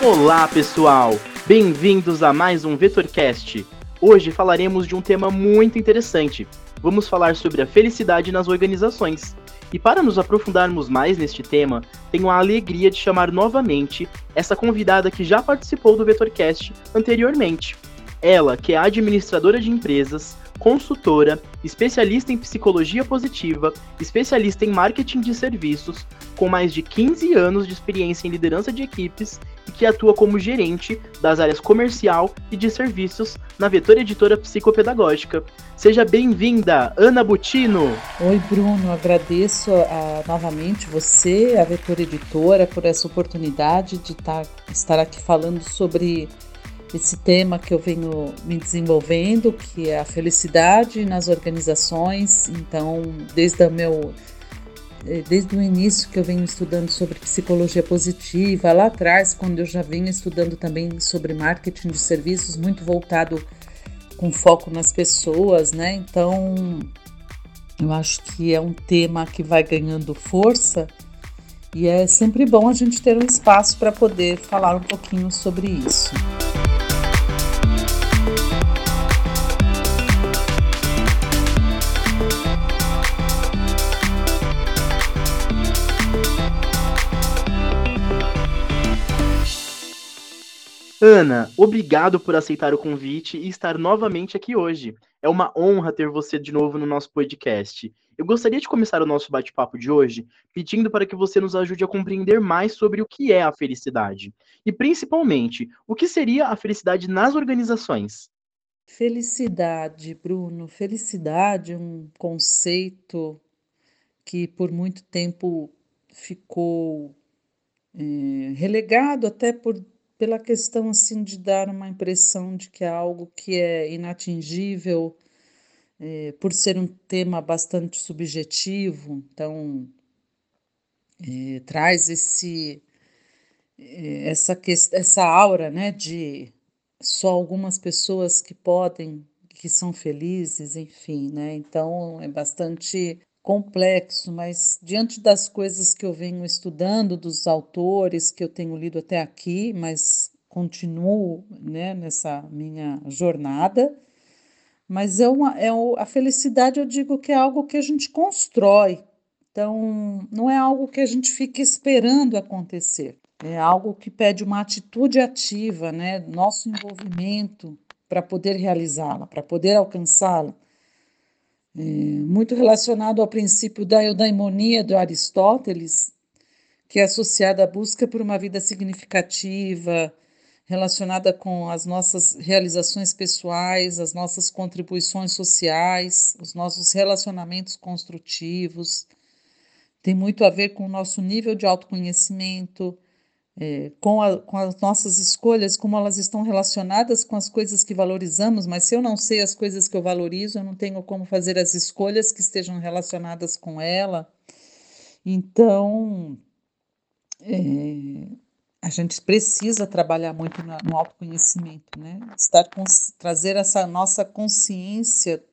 Olá, pessoal! Bem-vindos a mais um VetorCast. Hoje falaremos de um tema muito interessante. Vamos falar sobre a felicidade nas organizações. E para nos aprofundarmos mais neste tema, tenho a alegria de chamar novamente essa convidada que já participou do VetorCast anteriormente. Ela, que é administradora de empresas, consultora, especialista em psicologia positiva, especialista em marketing de serviços, com mais de 15 anos de experiência em liderança de equipes e que atua como gerente das áreas comercial e de serviços na Vetor Editora Psicopedagógica. Seja bem-vinda, Ana Butino. Oi, Bruno. Agradeço a, novamente você, a Vetor Editora, por essa oportunidade de tá, estar aqui falando sobre esse tema que eu venho me desenvolvendo, que é a felicidade nas organizações. Então, desde o meu eh, desde o início que eu venho estudando sobre psicologia positiva, lá atrás, quando eu já venho estudando também sobre marketing de serviços, muito voltado com foco nas pessoas, né? Então, eu acho que é um tema que vai ganhando força e é sempre bom a gente ter um espaço para poder falar um pouquinho sobre isso. Ana, obrigado por aceitar o convite e estar novamente aqui hoje. É uma honra ter você de novo no nosso podcast. Eu gostaria de começar o nosso bate-papo de hoje pedindo para que você nos ajude a compreender mais sobre o que é a felicidade e, principalmente, o que seria a felicidade nas organizações. Felicidade, Bruno. Felicidade é um conceito que por muito tempo ficou é, relegado até por pela questão assim de dar uma impressão de que é algo que é inatingível, é, por ser um tema bastante subjetivo, então é, traz esse é, essa essa aura, né, de só algumas pessoas que podem, que são felizes, enfim, né? Então é bastante complexo, mas diante das coisas que eu venho estudando, dos autores que eu tenho lido até aqui, mas continuo né, nessa minha jornada, mas é uma, é a felicidade eu digo que é algo que a gente constrói, então não é algo que a gente fica esperando acontecer, é algo que pede uma atitude ativa, né, nosso envolvimento para poder realizá-la, para poder alcançá-la é, muito relacionado ao princípio da eudaimonia do Aristóteles, que é associada à busca por uma vida significativa, relacionada com as nossas realizações pessoais, as nossas contribuições sociais, os nossos relacionamentos construtivos. Tem muito a ver com o nosso nível de autoconhecimento, é, com, a, com as nossas escolhas, como elas estão relacionadas com as coisas que valorizamos, mas se eu não sei as coisas que eu valorizo, eu não tenho como fazer as escolhas que estejam relacionadas com ela. Então, é, a gente precisa trabalhar muito no, no autoconhecimento, né? Estar com, trazer essa nossa consciência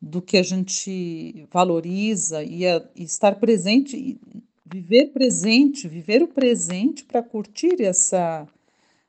do que a gente valoriza e, a, e estar presente viver presente, viver o presente para curtir essa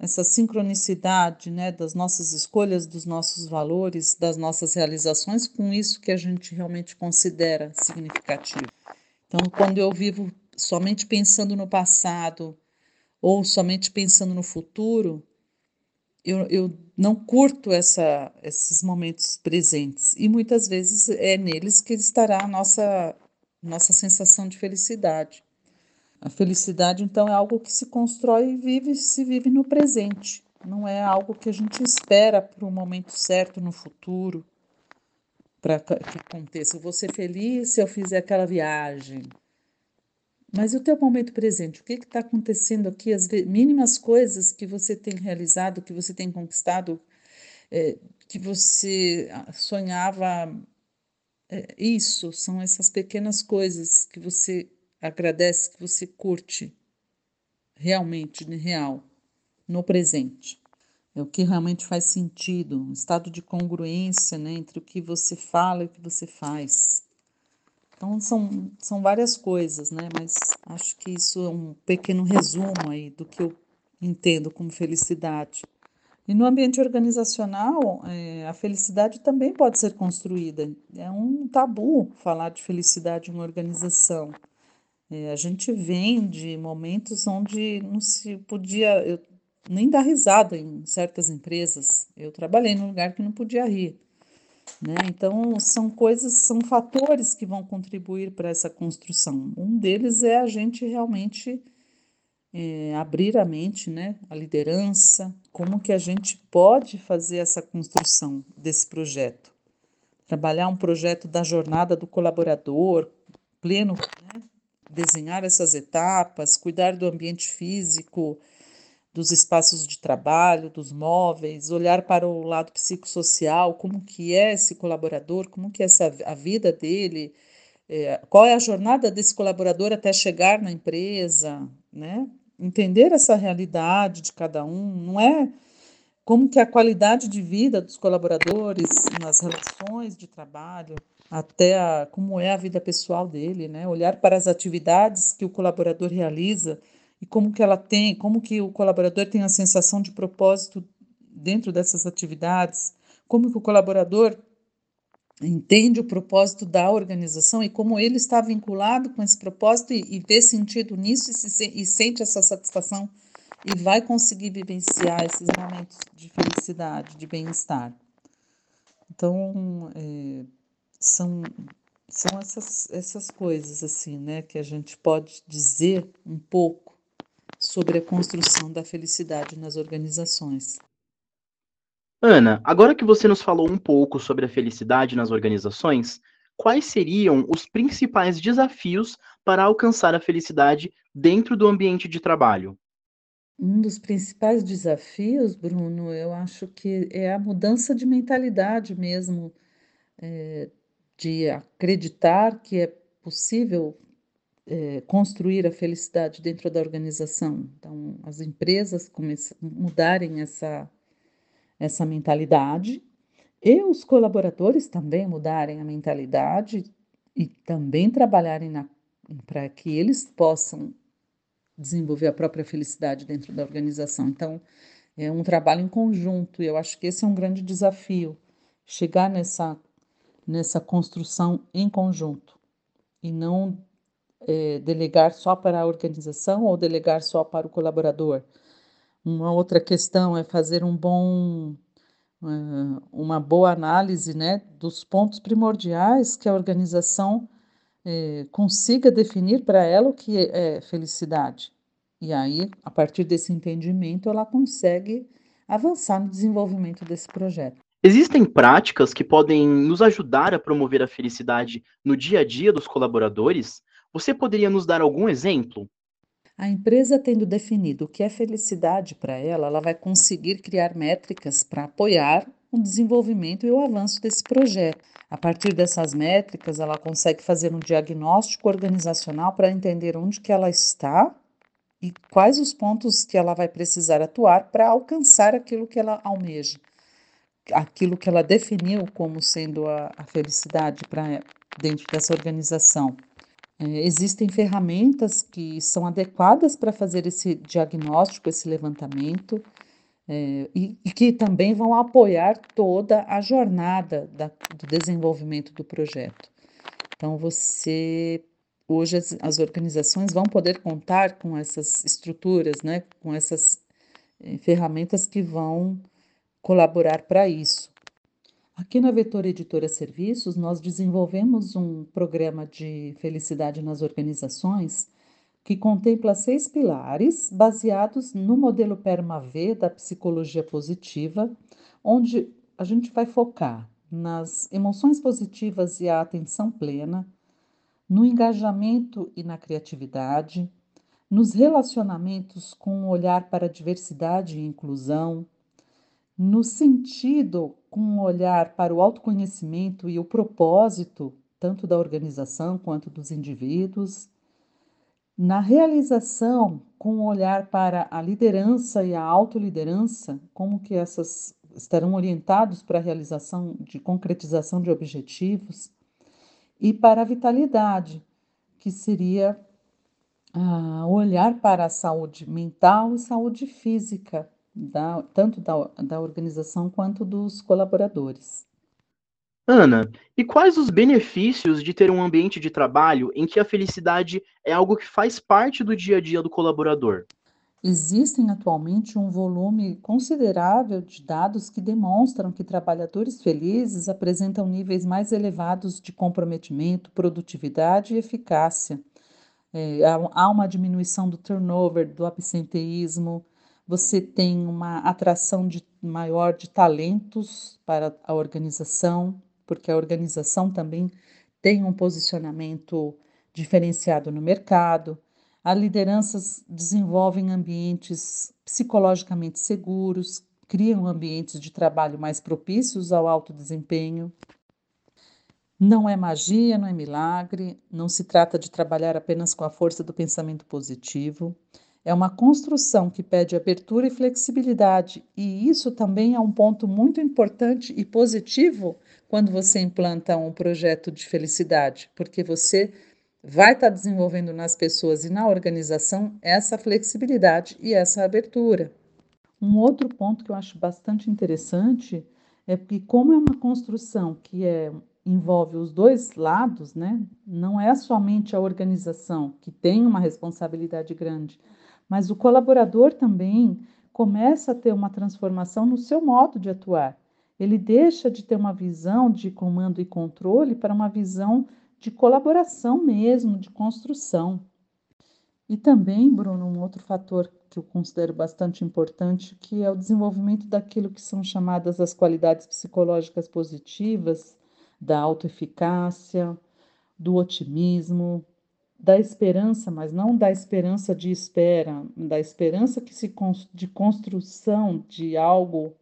essa sincronicidade, né, das nossas escolhas, dos nossos valores, das nossas realizações com isso que a gente realmente considera significativo. Então, quando eu vivo somente pensando no passado ou somente pensando no futuro, eu, eu não curto essa, esses momentos presentes. E muitas vezes é neles que estará a nossa nossa sensação de felicidade. A felicidade, então, é algo que se constrói e vive, se vive no presente. Não é algo que a gente espera para o momento certo no futuro, para que aconteça. Eu vou ser feliz se eu fizer aquela viagem. Mas o teu momento presente, o que está acontecendo aqui? As mínimas coisas que você tem realizado, que você tem conquistado, é, que você ah, sonhava é, isso, são essas pequenas coisas que você agradece, que você curte realmente, real, no presente. É o que realmente faz sentido, um estado de congruência né, entre o que você fala e o que você faz. Então são, são várias coisas, né? Mas acho que isso é um pequeno resumo aí do que eu entendo como felicidade. E no ambiente organizacional, é, a felicidade também pode ser construída. É um tabu falar de felicidade em uma organização. É, a gente vem de momentos onde não se podia eu, nem dar risada em certas empresas. Eu trabalhei num lugar que não podia rir. Né? Então, são coisas, são fatores que vão contribuir para essa construção. Um deles é a gente realmente é, abrir a mente, né? a liderança, como que a gente pode fazer essa construção desse projeto. Trabalhar um projeto da jornada do colaborador, pleno, né? desenhar essas etapas, cuidar do ambiente físico, dos espaços de trabalho, dos móveis, olhar para o lado psicossocial, como que é esse colaborador, como que é essa, a vida dele, é, qual é a jornada desse colaborador até chegar na empresa, né? Entender essa realidade de cada um, não é como que a qualidade de vida dos colaboradores nas relações de trabalho, até a, como é a vida pessoal dele, né? Olhar para as atividades que o colaborador realiza, e como que ela tem, como que o colaborador tem a sensação de propósito dentro dessas atividades, como que o colaborador entende o propósito da organização e como ele está vinculado com esse propósito e, e vê sentido nisso e, se, e sente essa satisfação e vai conseguir vivenciar esses momentos de felicidade, de bem-estar. Então, é, são são essas, essas coisas assim, né, que a gente pode dizer um pouco sobre a construção da felicidade nas organizações. Ana, agora que você nos falou um pouco sobre a felicidade nas organizações, quais seriam os principais desafios para alcançar a felicidade dentro do ambiente de trabalho? Um dos principais desafios, Bruno, eu acho que é a mudança de mentalidade mesmo, é, de acreditar que é possível é, construir a felicidade dentro da organização. Então, as empresas mudarem essa, essa mentalidade e os colaboradores também mudarem a mentalidade e também trabalharem para que eles possam desenvolver a própria felicidade dentro da organização. Então, é um trabalho em conjunto e eu acho que esse é um grande desafio, chegar nessa, nessa construção em conjunto e não é, delegar só para a organização ou delegar só para o colaborador. Uma outra questão é fazer um bom, uh, uma boa análise né, dos pontos primordiais que a organização é, consiga definir para ela o que é felicidade. E aí, a partir desse entendimento, ela consegue avançar no desenvolvimento desse projeto. Existem práticas que podem nos ajudar a promover a felicidade no dia a dia dos colaboradores? Você poderia nos dar algum exemplo? A empresa tendo definido o que é felicidade para ela, ela vai conseguir criar métricas para apoiar o desenvolvimento e o avanço desse projeto. A partir dessas métricas, ela consegue fazer um diagnóstico organizacional para entender onde que ela está e quais os pontos que ela vai precisar atuar para alcançar aquilo que ela almeja, aquilo que ela definiu como sendo a, a felicidade para dentro dessa organização. É, existem ferramentas que são adequadas para fazer esse diagnóstico, esse levantamento, é, e, e, que também vão apoiar toda a jornada da, do desenvolvimento do projeto. Então, você. Hoje, as, as organizações vão poder contar com essas estruturas, né, com essas é, ferramentas que vão colaborar para isso. Aqui na Vetor Editora Serviços, nós desenvolvemos um programa de felicidade nas organizações que contempla seis pilares baseados no modelo PERMA-V da psicologia positiva, onde a gente vai focar nas emoções positivas e a atenção plena, no engajamento e na criatividade, nos relacionamentos com um olhar para diversidade e inclusão, no sentido com um olhar para o autoconhecimento e o propósito, tanto da organização quanto dos indivíduos, na realização com um olhar para a liderança e a autoliderança, como que essas estarão orientados para a realização de concretização de objetivos, e para a vitalidade, que seria a olhar para a saúde mental e saúde física, da, tanto da, da organização quanto dos colaboradores. Ana, e quais os benefícios de ter um ambiente de trabalho em que a felicidade é algo que faz parte do dia a dia do colaborador? Existem atualmente um volume considerável de dados que demonstram que trabalhadores felizes apresentam níveis mais elevados de comprometimento, produtividade e eficácia. É, há uma diminuição do turnover, do absenteísmo, você tem uma atração de, maior de talentos para a organização, porque a organização também tem um posicionamento diferenciado no mercado. As lideranças desenvolvem ambientes psicologicamente seguros, criam ambientes de trabalho mais propícios ao alto desempenho. Não é magia, não é milagre, não se trata de trabalhar apenas com a força do pensamento positivo. É uma construção que pede abertura e flexibilidade, e isso também é um ponto muito importante e positivo quando você implanta um projeto de felicidade, porque você vai estar desenvolvendo nas pessoas e na organização essa flexibilidade e essa abertura. Um outro ponto que eu acho bastante interessante é que como é uma construção que é envolve os dois lados, né? Não é somente a organização que tem uma responsabilidade grande, mas o colaborador também começa a ter uma transformação no seu modo de atuar. Ele deixa de ter uma visão de comando e controle para uma visão de colaboração mesmo, de construção. E também, Bruno, um outro fator que eu considero bastante importante, que é o desenvolvimento daquilo que são chamadas as qualidades psicológicas positivas, da autoeficácia, do otimismo, da esperança, mas não da esperança de espera, da esperança que se de construção de algo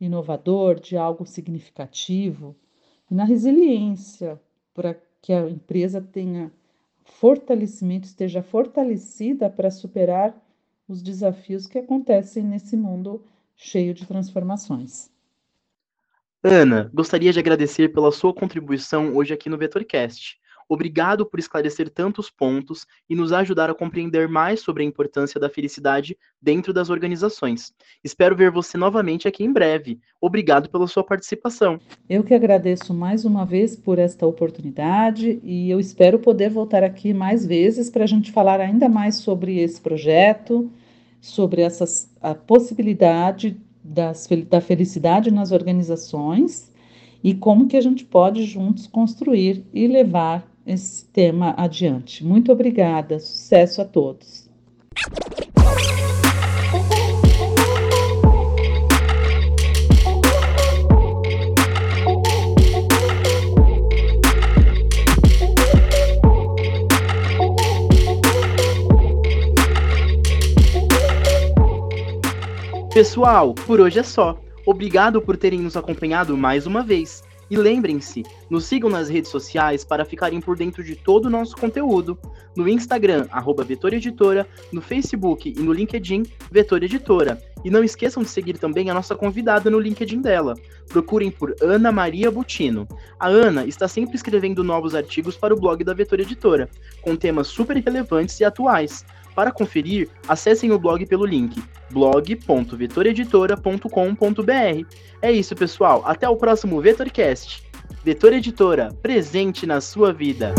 inovador, de algo significativo, e na resiliência, para que a empresa tenha fortalecimento, esteja fortalecida para superar os desafios que acontecem nesse mundo cheio de transformações. Ana, gostaria de agradecer pela sua contribuição hoje aqui no VetorCast. Obrigado por esclarecer tantos pontos e nos ajudar a compreender mais sobre a importância da felicidade dentro das organizações. Espero ver você novamente aqui em breve. Obrigado pela sua participação. Eu que agradeço mais uma vez por esta oportunidade e eu espero poder voltar aqui mais vezes para a gente falar ainda mais sobre esse projeto, sobre essas, a possibilidade das, da felicidade nas organizações e como que a gente pode juntos construir e levar esse tema adiante. Muito obrigada, sucesso a todos. Pessoal, por hoje é só. Obrigado por terem nos acompanhado mais uma vez. E lembrem-se, nos sigam nas redes sociais para ficarem por dentro de todo o nosso conteúdo. No Instagram, arroba Vetor Editora, no Facebook e no LinkedIn, Vetor Editora. E não esqueçam de seguir também a nossa convidada no LinkedIn dela. Procurem por Ana Maria Butino. A Ana está sempre escrevendo novos artigos para o blog da Vetor Editora, com temas super relevantes e atuais. Para conferir, acessem o blog pelo link blog.vetoreditora.com.br. É isso, pessoal. Até o próximo VetorCast. Vetor Editora, presente na sua vida.